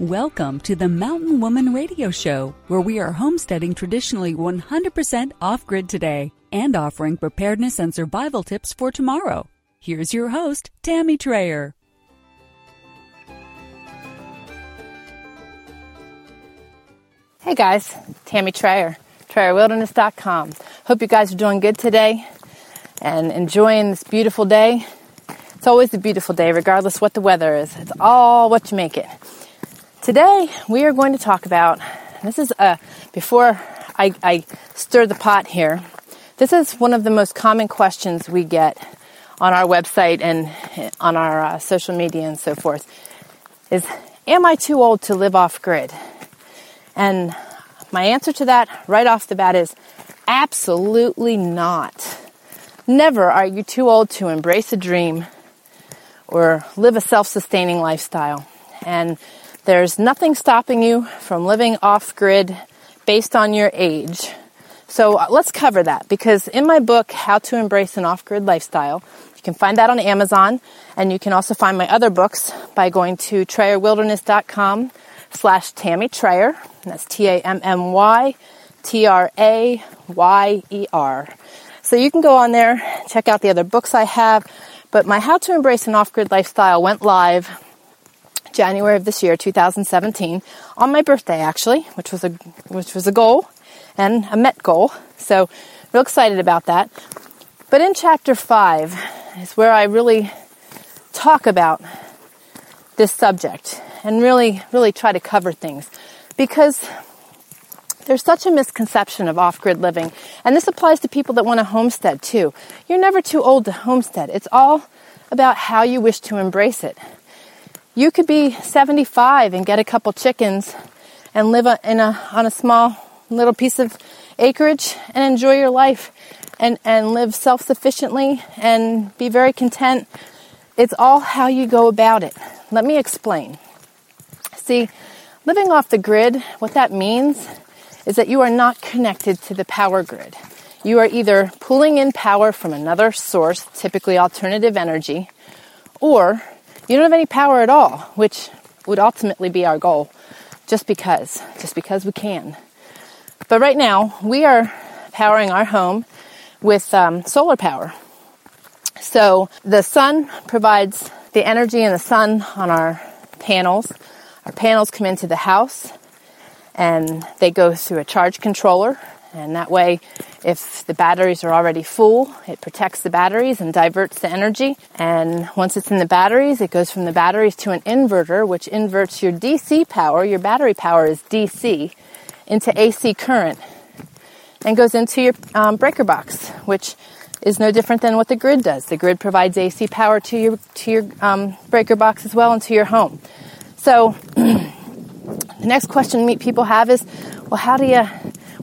Welcome to the Mountain Woman Radio Show, where we are homesteading traditionally 100% off grid today and offering preparedness and survival tips for tomorrow. Here's your host, Tammy Trayer. Hey guys, Tammy Trayer, TrayerWilderness.com. Hope you guys are doing good today and enjoying this beautiful day. It's always a beautiful day, regardless what the weather is. It's all what you make it. Today we are going to talk about. This is a before I, I stir the pot here. This is one of the most common questions we get on our website and on our uh, social media and so forth. Is am I too old to live off grid? And my answer to that right off the bat is absolutely not. Never are you too old to embrace a dream or live a self sustaining lifestyle. And there's nothing stopping you from living off grid based on your age. So uh, let's cover that because in my book, How to Embrace an Off Grid Lifestyle, you can find that on Amazon and you can also find my other books by going to TrayerWilderness.com slash Tammy Trayer. That's T-A-M-M-Y T-R-A-Y-E-R. So you can go on there, check out the other books I have. But my How to Embrace an Off Grid Lifestyle went live January of this year, 2017, on my birthday actually, which was a which was a goal and a met goal. So, real excited about that. But in chapter 5 is where I really talk about this subject and really really try to cover things because there's such a misconception of off-grid living and this applies to people that want to homestead too. You're never too old to homestead. It's all about how you wish to embrace it. You could be 75 and get a couple chickens and live in a, on a small little piece of acreage and enjoy your life and, and live self sufficiently and be very content. It's all how you go about it. Let me explain. See, living off the grid, what that means is that you are not connected to the power grid. You are either pulling in power from another source, typically alternative energy, or you don't have any power at all, which would ultimately be our goal, just because, just because we can. But right now, we are powering our home with um, solar power. So the sun provides the energy and the sun on our panels. Our panels come into the house and they go through a charge controller and that way, if the batteries are already full, it protects the batteries and diverts the energy. And once it's in the batteries, it goes from the batteries to an inverter, which inverts your DC power, your battery power is DC, into AC current and goes into your um, breaker box, which is no different than what the grid does. The grid provides AC power to your to your um, breaker box as well and to your home. So the next question people have is, well, how do you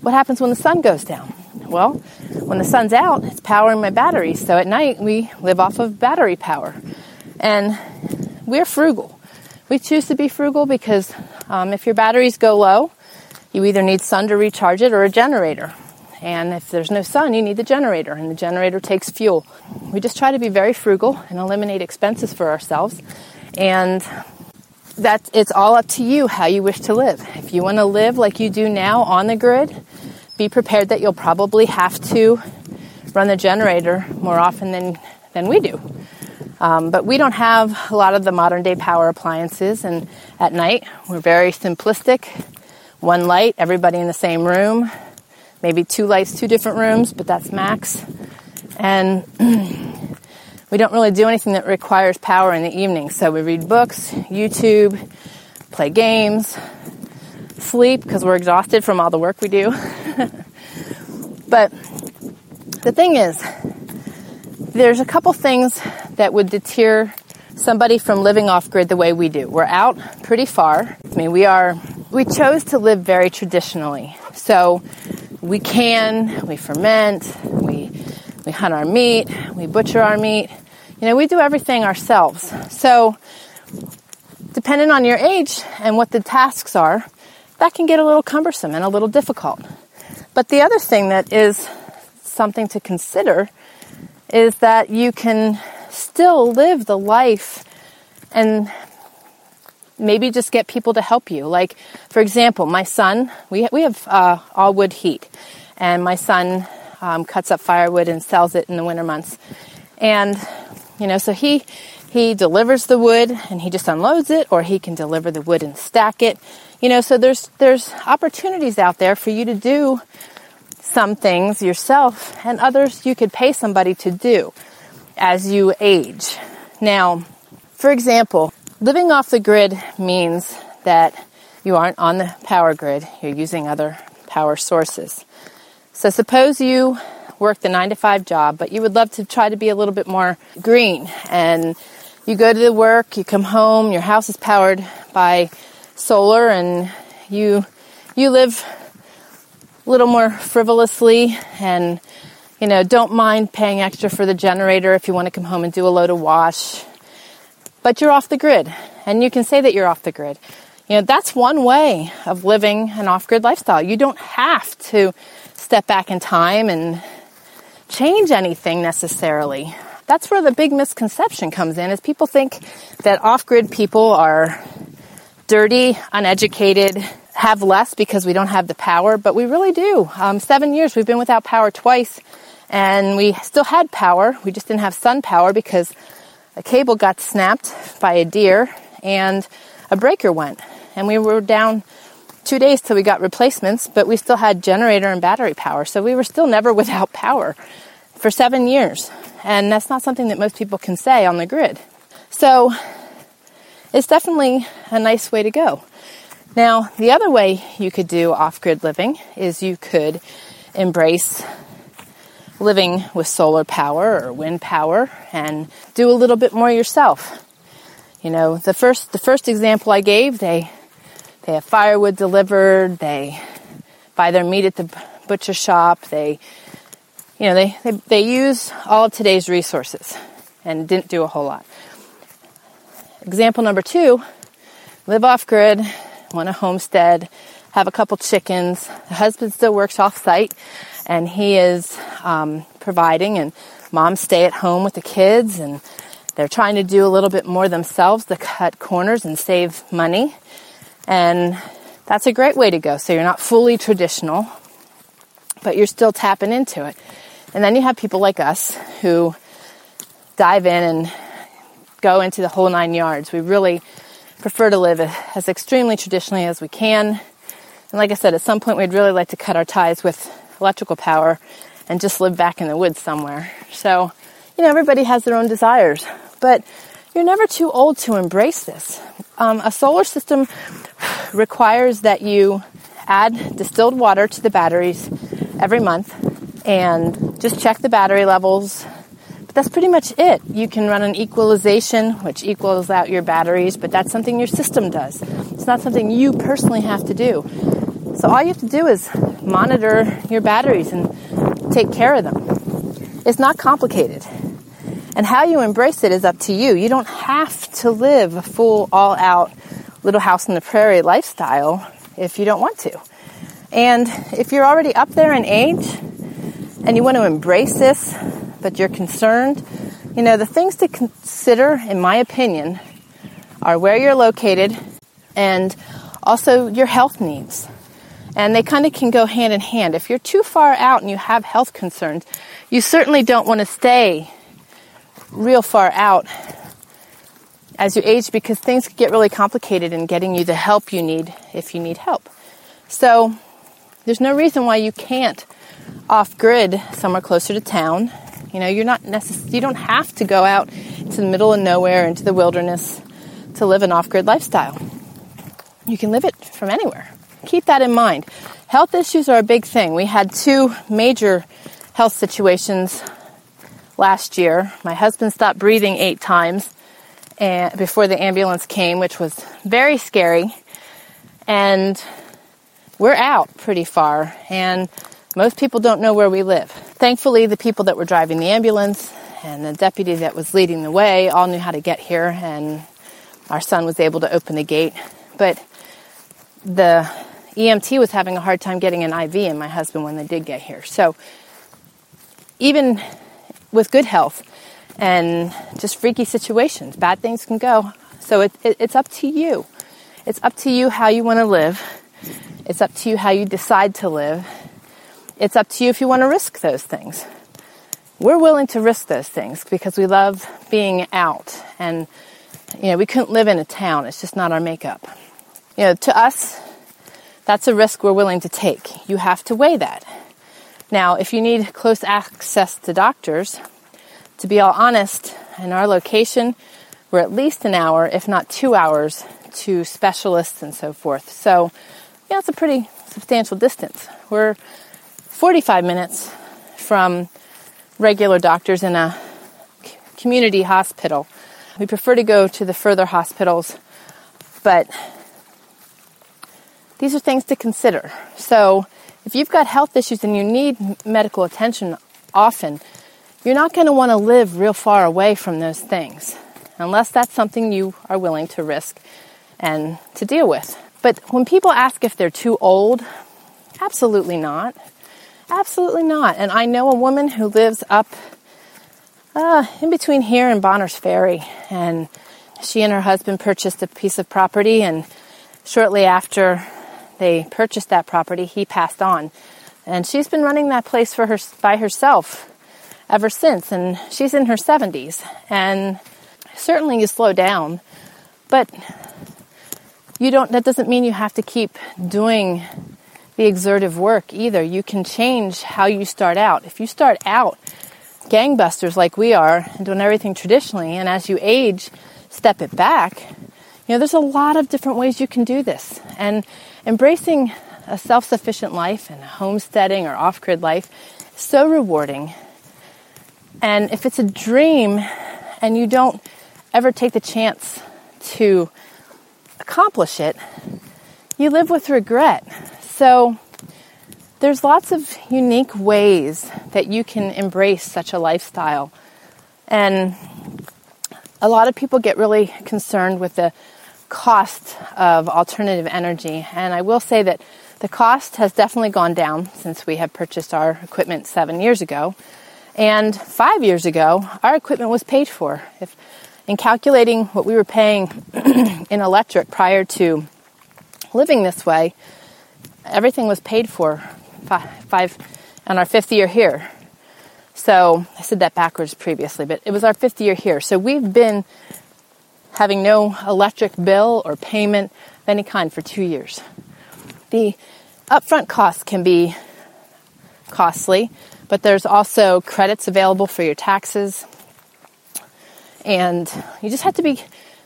what happens when the sun goes down? Well, when the sun's out, it's powering my batteries. So at night, we live off of battery power. And we're frugal. We choose to be frugal because um, if your batteries go low, you either need sun to recharge it or a generator. And if there's no sun, you need the generator, and the generator takes fuel. We just try to be very frugal and eliminate expenses for ourselves. And that it's all up to you how you wish to live. If you want to live like you do now on the grid, be prepared that you'll probably have to run the generator more often than, than we do. Um, but we don't have a lot of the modern day power appliances, and at night we're very simplistic. One light, everybody in the same room, maybe two lights, two different rooms, but that's max. And we don't really do anything that requires power in the evening. So we read books, YouTube, play games, sleep because we're exhausted from all the work we do. but the thing is, there's a couple things that would deter somebody from living off grid the way we do. We're out pretty far. I mean, we are, we chose to live very traditionally. So we can, we ferment, we, hunt our meat, we butcher our meat. You know, we do everything ourselves. So, depending on your age and what the tasks are, that can get a little cumbersome and a little difficult. But the other thing that is something to consider is that you can still live the life and maybe just get people to help you. Like, for example, my son, we, we have uh, all wood heat, and my son um, cuts up firewood and sells it in the winter months. And, you know, so he, he delivers the wood and he just unloads it, or he can deliver the wood and stack it. You know, so there's, there's opportunities out there for you to do some things yourself and others you could pay somebody to do as you age. Now, for example, living off the grid means that you aren't on the power grid, you're using other power sources. So suppose you work the nine to five job, but you would love to try to be a little bit more green and you go to the work, you come home, your house is powered by solar and you you live a little more frivolously and you know, don't mind paying extra for the generator if you want to come home and do a load of wash. But you're off the grid, and you can say that you're off the grid. You know, that's one way of living an off grid lifestyle. You don't have to step back in time and change anything necessarily. That's where the big misconception comes in is people think that off grid people are dirty, uneducated, have less because we don't have the power, but we really do. Um, seven years we've been without power twice and we still had power. We just didn't have sun power because a cable got snapped by a deer and a breaker went. And we were down two days till we got replacements, but we still had generator and battery power. So we were still never without power for seven years. And that's not something that most people can say on the grid. So it's definitely a nice way to go. Now, the other way you could do off grid living is you could embrace living with solar power or wind power and do a little bit more yourself. You know, the first the first example I gave, they they have firewood delivered, they buy their meat at the butcher shop, they you know, they, they, they use all of today's resources and didn't do a whole lot. Example number two, live off grid, want a homestead, have a couple chickens. The husband still works off site and he is um, providing, and moms stay at home with the kids, and they're trying to do a little bit more themselves to cut corners and save money. And that's a great way to go. So you're not fully traditional, but you're still tapping into it. And then you have people like us who dive in and go into the whole nine yards. We really prefer to live as extremely traditionally as we can. And like I said, at some point we'd really like to cut our ties with electrical power and just live back in the woods somewhere. So, you know, everybody has their own desires, but you're never too old to embrace this. Um, a solar system requires that you add distilled water to the batteries every month and just check the battery levels. But that's pretty much it. You can run an equalization, which equals out your batteries, but that's something your system does. It's not something you personally have to do. So all you have to do is monitor your batteries and take care of them. It's not complicated. And how you embrace it is up to you. You don't have to live a full, all out little house in the prairie lifestyle if you don't want to. And if you're already up there in age and you want to embrace this, but you're concerned, you know, the things to consider, in my opinion, are where you're located and also your health needs and they kind of can go hand in hand. If you're too far out and you have health concerns, you certainly don't want to stay real far out as you age because things get really complicated in getting you the help you need if you need help. So there's no reason why you can't off grid somewhere closer to town You know, you're not necess- you don't have to go out to the middle of nowhere into the wilderness to live an off-grid lifestyle. You can live it from anywhere. Keep that in mind. Health issues are a big thing. We had two major health situations last year. My husband stopped breathing eight times and before the ambulance came, which was very scary. And we're out pretty far, and most people don't know where we live. Thankfully, the people that were driving the ambulance and the deputy that was leading the way all knew how to get here, and our son was able to open the gate. But the EMT was having a hard time getting an IV in my husband when they did get here. So, even with good health and just freaky situations, bad things can go. So, it, it, it's up to you. It's up to you how you want to live. It's up to you how you decide to live. It's up to you if you want to risk those things. We're willing to risk those things because we love being out and you know, we couldn't live in a town. It's just not our makeup. You know, to us, that's a risk we're willing to take. You have to weigh that. Now, if you need close access to doctors, to be all honest, in our location, we're at least an hour, if not two hours, to specialists and so forth. So, yeah, it's a pretty substantial distance. We're 45 minutes from regular doctors in a community hospital. We prefer to go to the further hospitals, but these are things to consider. So, if you've got health issues and you need medical attention often, you're not going to want to live real far away from those things unless that's something you are willing to risk and to deal with. But when people ask if they're too old, absolutely not. Absolutely not. And I know a woman who lives up uh, in between here and Bonners Ferry, and she and her husband purchased a piece of property, and shortly after they purchased that property, he passed on. And she's been running that place for her by herself ever since, and she's in her 70s. And certainly you slow down, but you don't that doesn't mean you have to keep doing the exertive work either. You can change how you start out. If you start out gangbusters like we are and doing everything traditionally and as you age step it back, you know, there's a lot of different ways you can do this. And embracing a self-sufficient life and homesteading or off-grid life is so rewarding. And if it's a dream and you don't ever take the chance to accomplish it, you live with regret. So there's lots of unique ways that you can embrace such a lifestyle. And a lot of people get really concerned with the cost of alternative energy. And I will say that the cost has definitely gone down since we have purchased our equipment seven years ago. And five years ago, our equipment was paid for. If in calculating what we were paying in electric prior to living this way, everything was paid for five, five on our fifth year here. So I said that backwards previously, but it was our fifth year here. So we've been having no electric bill or payment of any kind for two years. The upfront costs can be costly, but there's also credits available for your taxes, and you just have to be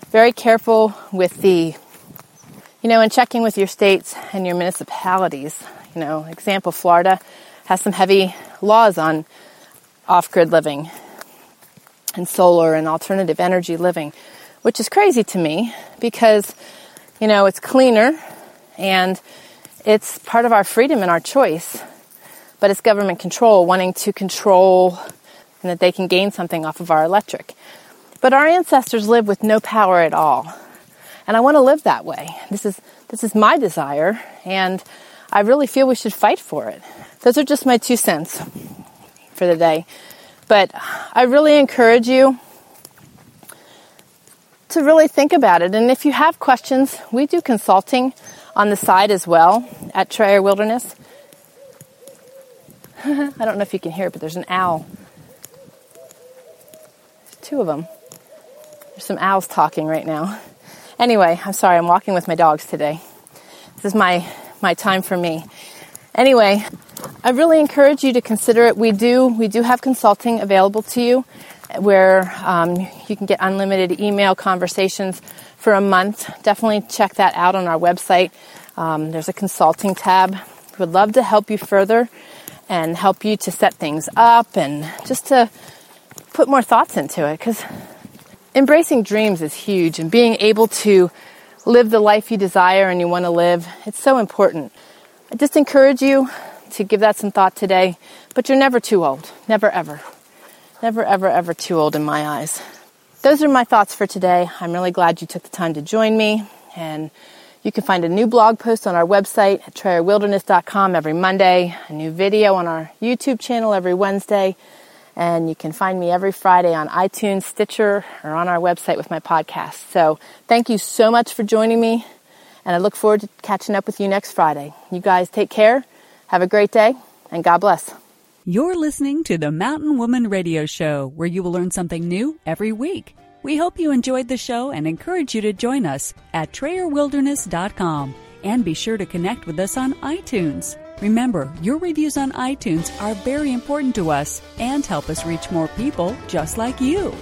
very careful with the, you know, in checking with your states and your municipalities. You know, example, Florida has some heavy laws on off grid living and solar and alternative energy living, which is crazy to me because, you know, it's cleaner and it's part of our freedom and our choice, but it's government control wanting to control and that they can gain something off of our electric. But our ancestors lived with no power at all. And I want to live that way. This is, this is my desire, and I really feel we should fight for it. Those are just my two cents for the day. But I really encourage you to really think about it. And if you have questions, we do consulting on the side as well at Trayer Wilderness. I don't know if you can hear it, but there's an owl. There's two of them. There's some owls talking right now. Anyway, I'm sorry, I'm walking with my dogs today. This is my, my time for me. Anyway, I really encourage you to consider it. We do we do have consulting available to you, where um, you can get unlimited email conversations for a month. Definitely check that out on our website. Um, there's a consulting tab. Would love to help you further and help you to set things up and just to put more thoughts into it because embracing dreams is huge and being able to live the life you desire and you want to live, it's so important. I just encourage you to give that some thought today, but you're never too old. Never ever. Never ever ever too old in my eyes. Those are my thoughts for today. I'm really glad you took the time to join me and you can find a new blog post on our website at trayerwilderness.com every Monday, a new video on our YouTube channel every Wednesday, and you can find me every Friday on iTunes, Stitcher, or on our website with my podcast. So thank you so much for joining me, and I look forward to catching up with you next Friday. You guys take care, have a great day, and God bless. You're listening to the Mountain Woman Radio Show, where you will learn something new every week. We hope you enjoyed the show and encourage you to join us at TrayerWilderness.com and be sure to connect with us on iTunes. Remember, your reviews on iTunes are very important to us and help us reach more people just like you.